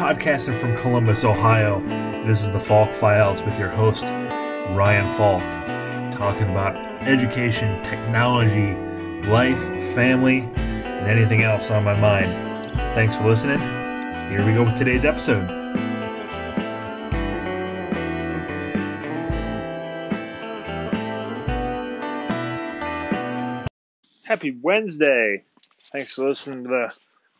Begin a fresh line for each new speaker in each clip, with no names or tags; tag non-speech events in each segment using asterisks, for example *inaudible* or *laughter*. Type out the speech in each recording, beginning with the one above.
Podcasting from Columbus, Ohio, this is the Falk Files with your host, Ryan Falk, talking about education, technology, life, family, and anything else on my mind. Thanks for listening. Here we go with today's episode. Happy Wednesday. Thanks for listening to the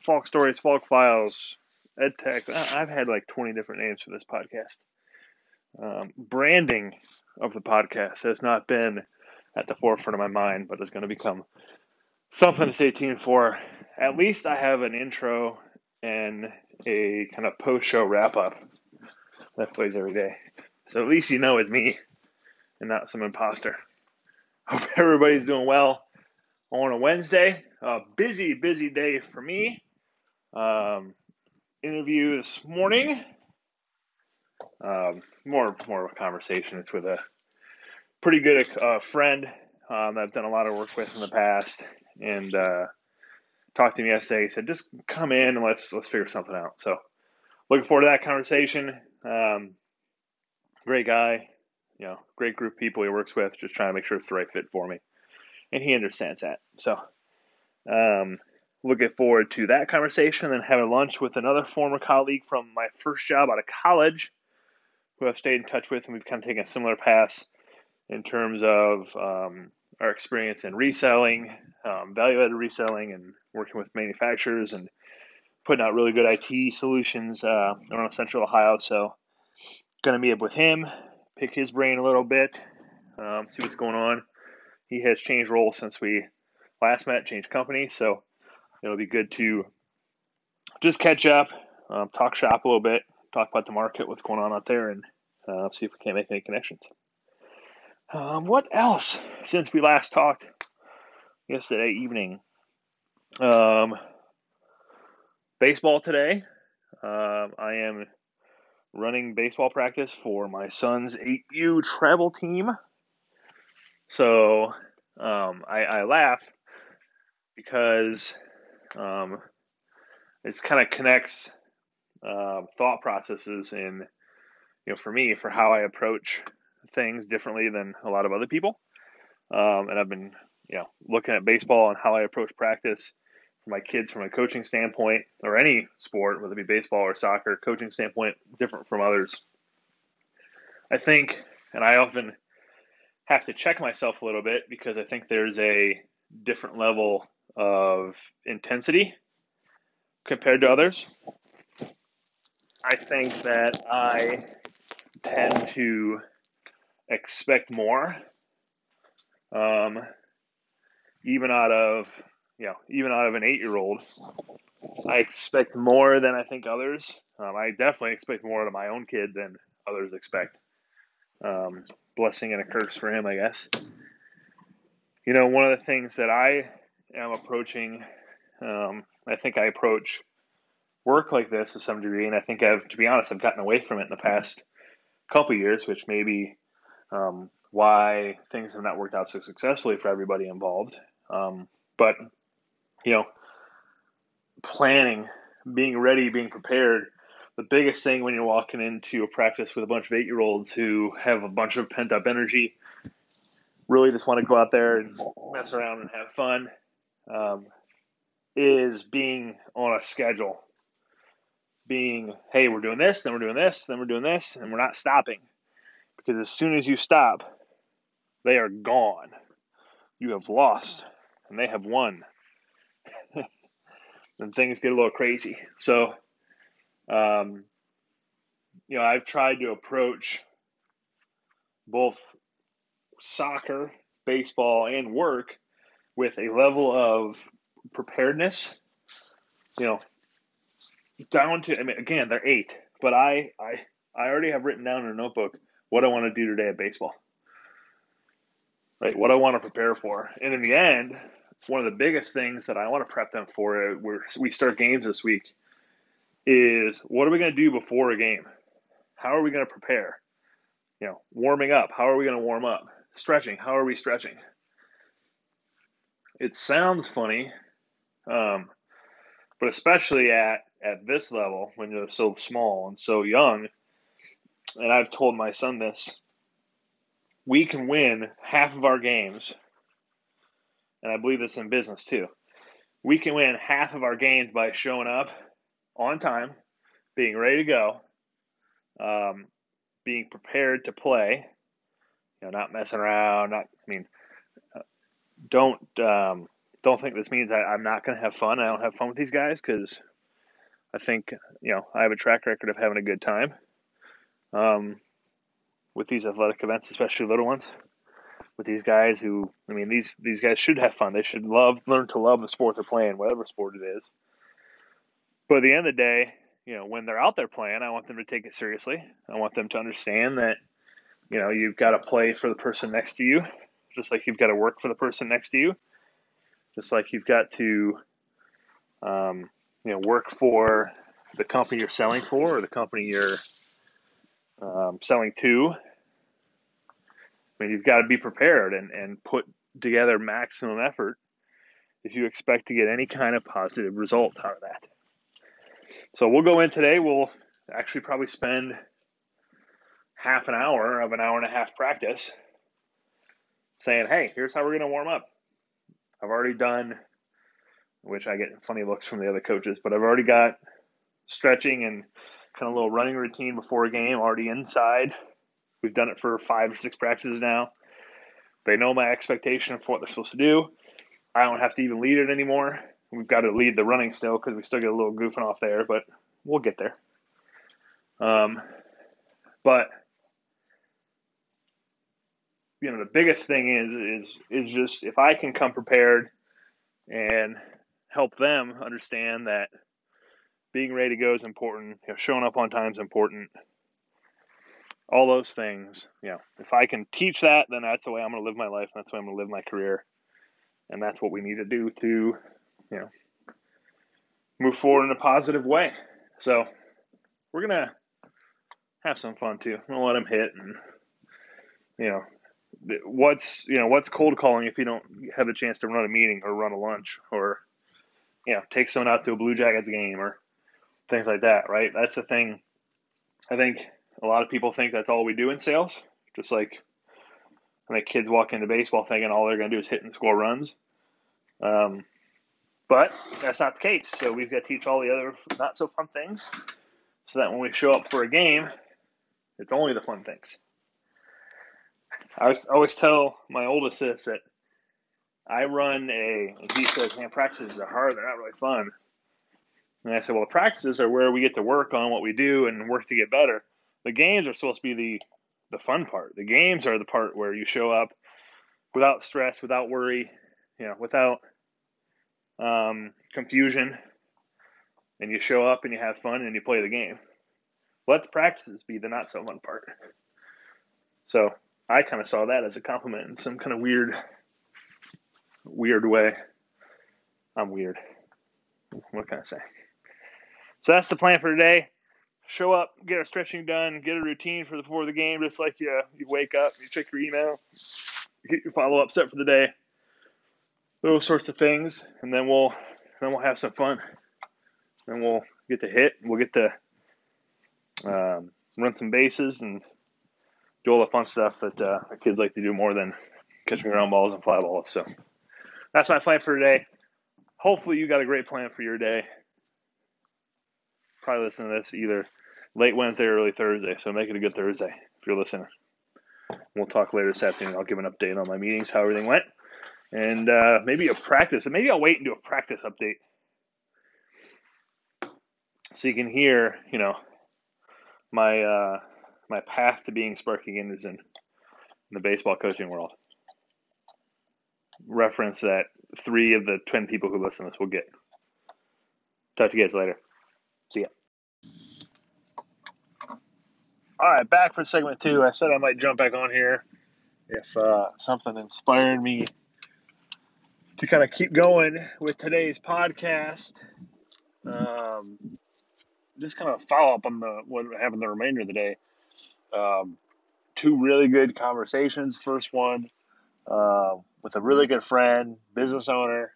Falk Stories, Falk Files, EdTech. I've had like 20 different names for this podcast. Um, branding of the podcast has not been at the forefront of my mind, but is going to become something to stay tuned for. At least I have an intro and a kind of post show wrap up that plays every day. So at least you know it's me and not some imposter. Hope *laughs* everybody's doing well on a Wednesday. A busy, busy day for me. Um, interview this morning. Um, more, more of a conversation. It's with a pretty good uh, friend um, that I've done a lot of work with in the past, and uh, talked to him yesterday. He said, "Just come in and let's let's figure something out." So, looking forward to that conversation. Um, great guy, you know, great group of people he works with. Just trying to make sure it's the right fit for me, and he understands that. So, um, looking forward to that conversation and having lunch with another former colleague from my first job out of college who I've stayed in touch with, and we've kind of taken a similar path in terms of um, our experience in reselling, um, value added reselling, and working with manufacturers and putting out really good IT solutions uh, around Central Ohio. So, going to meet up with him, pick his brain a little bit, um, see what's going on. He has changed roles since we last met, changed companies. So, it'll be good to just catch up, um, talk shop a little bit, talk about the market, what's going on out there, and uh, see if we can't make any connections. Um, what else since we last talked yesterday evening? Um, baseball today. Um, I am running baseball practice for my son's 8U travel team. So um, I, I laugh because um, it kind of connects uh, thought processes in, you know, for me, for how I approach things differently than a lot of other people. Um, and I've been, you know, looking at baseball and how I approach practice for my kids from a coaching standpoint, or any sport, whether it be baseball or soccer, coaching standpoint, different from others. I think, and I often have to check myself a little bit because I think there's a different level of intensity compared to others. I think that I tend to expect more, um, even out of you know, even out of an eight-year-old. I expect more than I think others. Um, I definitely expect more out of my own kid than others expect. Um, blessing and a curse for him, I guess. You know, one of the things that I am approaching. Um, I think I approach work like this to some degree, and I think I've, to be honest, I've gotten away from it in the past couple years, which may be um, why things have not worked out so successfully for everybody involved. Um, but you know, planning, being ready, being prepared. The biggest thing when you're walking into a practice with a bunch of eight year olds who have a bunch of pent up energy, really just want to go out there and mess around and have fun um, is being on a schedule. Being, hey, we're doing this, then we're doing this, then we're doing this, and we're not stopping. Because as soon as you stop, they are gone. You have lost, and they have won. *laughs* and things get a little crazy. So, um, you know, I've tried to approach both soccer, baseball, and work with a level of preparedness, you know, down to I mean again, they're eight, but I I I already have written down in a notebook what I want to do today at baseball. Right, what I want to prepare for. And in the end, one of the biggest things that I want to prep them for uh, where we start games this week is what are we going to do before a game? How are we going to prepare? You know, warming up. How are we going to warm up? Stretching. How are we stretching? It sounds funny, um, but especially at at this level when you're so small and so young, and I've told my son this, we can win half of our games, and I believe this in business too. We can win half of our games by showing up on time, being ready to go, um, being prepared to play, you know, not messing around. Not, I mean, don't um, don't think this means I, I'm not going to have fun. I don't have fun with these guys because I think you know I have a track record of having a good time um, with these athletic events, especially little ones. With these guys who, I mean, these these guys should have fun. They should love, learn to love the sport they're playing, whatever sport it is. But at the end of the day, you know, when they're out there playing, I want them to take it seriously. I want them to understand that, you know, you've got to play for the person next to you, just like you've got to work for the person next to you, just like you've got to, um, you know, work for the company you're selling for or the company you're um, selling to. I mean, you've got to be prepared and, and put together maximum effort if you expect to get any kind of positive result out of that. So we'll go in today. We'll actually probably spend half an hour of an hour and a half practice saying, hey, here's how we're going to warm up. I've already done, which I get funny looks from the other coaches, but I've already got stretching and kind of a little running routine before a game already inside. We've done it for five or six practices now. They know my expectation for what they're supposed to do. I don't have to even lead it anymore. We've got to lead the running still because we still get a little goofing off there, but we'll get there. Um, but you know, the biggest thing is is is just if I can come prepared and help them understand that being ready to go is important. You know, showing up on time is important. All those things. You know, if I can teach that, then that's the way I'm going to live my life. and That's the way I'm going to live my career, and that's what we need to do to you know, move forward in a positive way. So we're gonna have some fun too. Gonna let them hit, and you know, what's you know what's cold calling if you don't have a chance to run a meeting or run a lunch or you know take someone out to a Blue Jackets game or things like that, right? That's the thing. I think a lot of people think that's all we do in sales, just like I think kids walk into baseball thinking all they're going to do is hit and score runs. Um, but that's not the case. So we've got to teach all the other not so fun things so that when we show up for a game, it's only the fun things. I always tell my oldest this that I run a, he says, man, practices are hard. They're not really fun. And I said, well, the practices are where we get to work on what we do and work to get better. The games are supposed to be the, the fun part. The games are the part where you show up without stress, without worry, you know, without um, confusion, and you show up and you have fun and you play the game. Let the practices be the not so fun part. So I kind of saw that as a compliment in some kind of weird, weird way. I'm weird. What can I say? So that's the plan for today. Show up, get our stretching done, get a routine for the before the game, just like you you wake up, you check your email, get your follow up set for the day those sorts of things, and then we'll then we'll have some fun. Then we'll get to hit. We'll get to um, run some bases and do all the fun stuff that uh, kids like to do more than catching ground balls and fly balls. So that's my plan for today. Hopefully, you got a great plan for your day. Probably listen to this either late Wednesday or early Thursday. So make it a good Thursday if you're listening. We'll talk later this afternoon. I'll give an update on my meetings, how everything went and uh, maybe a practice. And maybe I'll wait and do a practice update so you can hear, you know, my uh, my path to being Sparky Anderson in the baseball coaching world. Reference that three of the ten people who listen to this will get. Talk to you guys later. See ya. All right, back for segment two. I said I might jump back on here if uh, something inspired me to kind of keep going with today's podcast, um, just kind of follow up on the what happened the remainder of the day. Um, two really good conversations. First one uh, with a really good friend, business owner,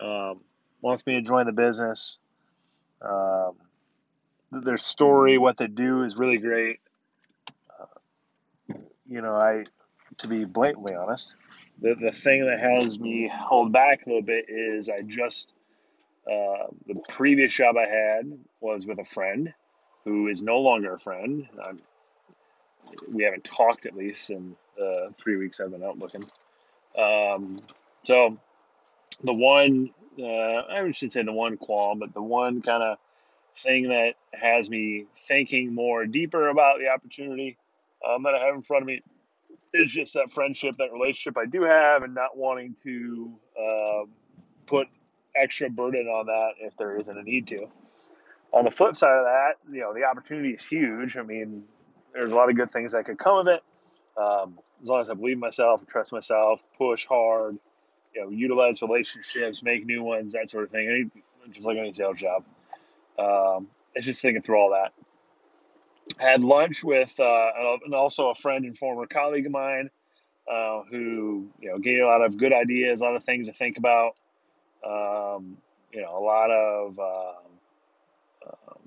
um, wants me to join the business. Um, their story, what they do, is really great. Uh, you know, I to be blatantly honest, the the thing that has me hold back a little bit is I just uh, the previous job I had was with a friend who is no longer a friend. I'm, we haven't talked at least in the three weeks I've been out looking. Um, so the one, uh, I should say the one qualm, but the one kind of thing that has me thinking more deeper about the opportunity um, that I have in front of me is just that friendship, that relationship I do have, and not wanting to uh, put extra burden on that if there isn't a need to. On the flip side of that, you know, the opportunity is huge. I mean, there's a lot of good things that could come of it. Um, as long as I believe myself, trust myself, push hard, you know, utilize relationships, make new ones, that sort of thing. Any, just like any sales job. Um, it's just thinking through all that. I had lunch with uh, and also a friend and former colleague of mine uh, who you know gave a lot of good ideas, a lot of things to think about. Um, you know, a lot of uh, um,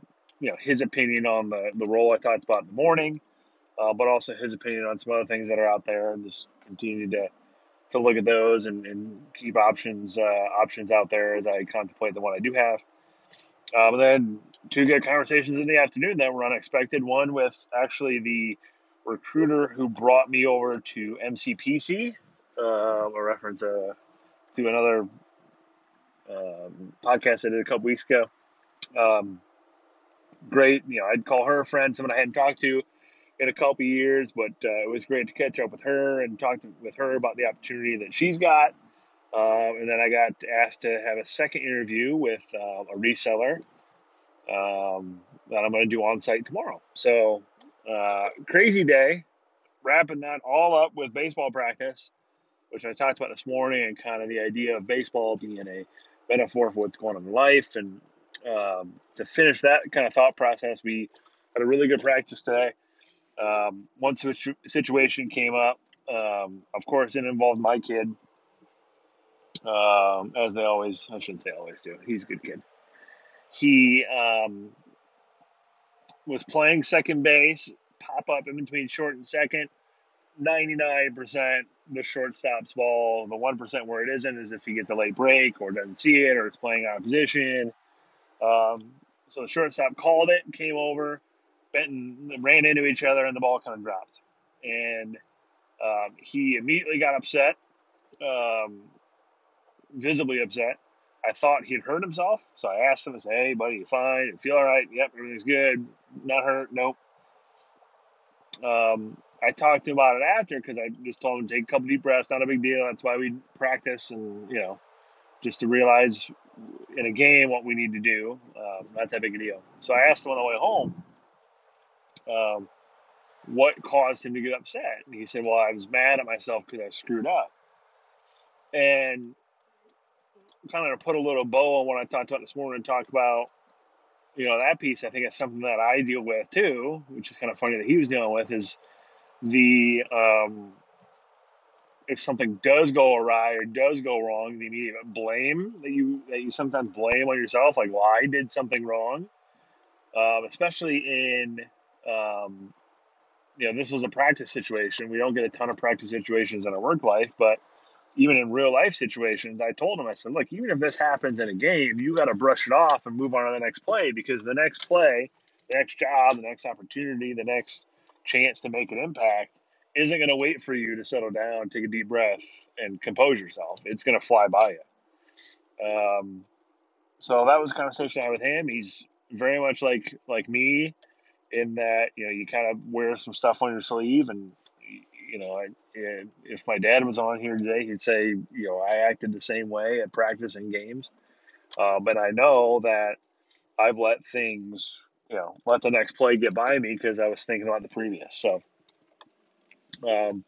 you know his opinion on the the role I talked about in the morning, uh, but also his opinion on some other things that are out there, and just continue to to look at those and, and keep options uh, options out there as I contemplate the one I do have. Um, and then two good conversations in the afternoon that were unexpected. One with actually the recruiter who brought me over to MCPC, uh, a reference uh, to another um, podcast I did a couple weeks ago. Um, great, you know, I'd call her a friend, someone I hadn't talked to in a couple years, but uh, it was great to catch up with her and talk to, with her about the opportunity that she's got. Um, and then I got asked to have a second interview with uh, a reseller um, that I'm going to do on site tomorrow. So, uh, crazy day, wrapping that all up with baseball practice, which I talked about this morning, and kind of the idea of baseball being a metaphor for what's going on in life. And um, to finish that kind of thought process, we had a really good practice today. Um, one situation came up. Um, of course, it involved my kid um, as they always, I shouldn't say always do. He's a good kid. He um, was playing second base, pop up in between short and second. 99% the shortstop's ball. The 1% where it isn't is if he gets a late break or doesn't see it or is playing out of position. Um, so the shortstop called it, came over, Benton ran into each other, and the ball kind of dropped. And um, he immediately got upset. Um, visibly upset. I thought he'd hurt himself, so I asked him, I said, hey, buddy, you fine? You feel all right? Yep, everything's good. Not hurt? Nope. Um, I talked to him about it after because I just told him take a couple deep breaths, not a big deal. That's why we practice and, you know, just to realize in a game what we need to do. Um, not that big a deal. So I asked him on the way home um, what caused him to get upset. And he said, well, I was mad at myself because I screwed up. And kind of put a little bow on what I talked about this morning and talk about, you know, that piece. I think it's something that I deal with too, which is kind of funny that he was dealing with is the um, if something does go awry or does go wrong, the immediate blame that you that you sometimes blame on yourself, like, well, I did something wrong, um, especially in um, you know, this was a practice situation. We don't get a ton of practice situations in our work life, but even in real life situations, I told him, I said, look, even if this happens in a game, you got to brush it off and move on to the next play because the next play, the next job, the next opportunity, the next chance to make an impact isn't going to wait for you to settle down, take a deep breath, and compose yourself. It's going to fly by you. Um, so that was a conversation I had with him. He's very much like like me in that you know you kind of wear some stuff on your sleeve and you know, I, if my dad was on here today, he'd say, you know, I acted the same way at practice and games. Uh, but I know that I've let things, you know, let the next play get by me because I was thinking about the previous. So, um,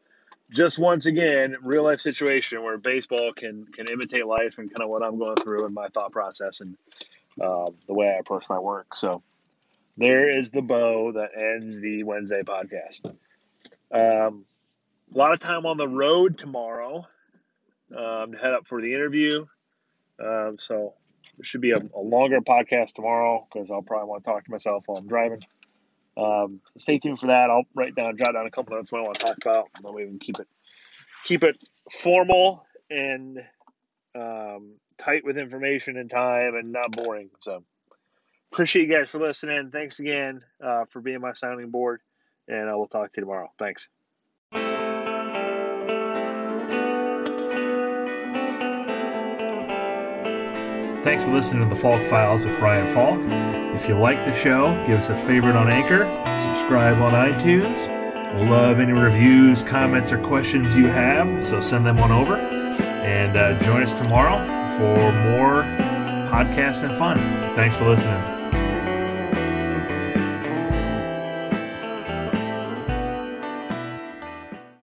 just once again, real life situation where baseball can can imitate life and kind of what I'm going through and my thought process and uh, the way I approach my work. So, there is the bow that ends the Wednesday podcast. Um, a lot of time on the road tomorrow um, to head up for the interview. Um, so it should be a, a longer podcast tomorrow because I'll probably want to talk to myself while I'm driving. Um, stay tuned for that. I'll write down, jot down a couple notes what I want to talk about. And then we can keep it keep it formal and um, tight with information and time and not boring. So appreciate you guys for listening. Thanks again uh, for being my sounding board, and I will talk to you tomorrow. Thanks.
Thanks for listening to the Falk Files with Ryan Falk. If you like the show, give us a favorite on Anchor, subscribe on iTunes. We'll love any reviews, comments, or questions you have, so send them on over. And uh, join us tomorrow for more podcasts and fun. Thanks for listening.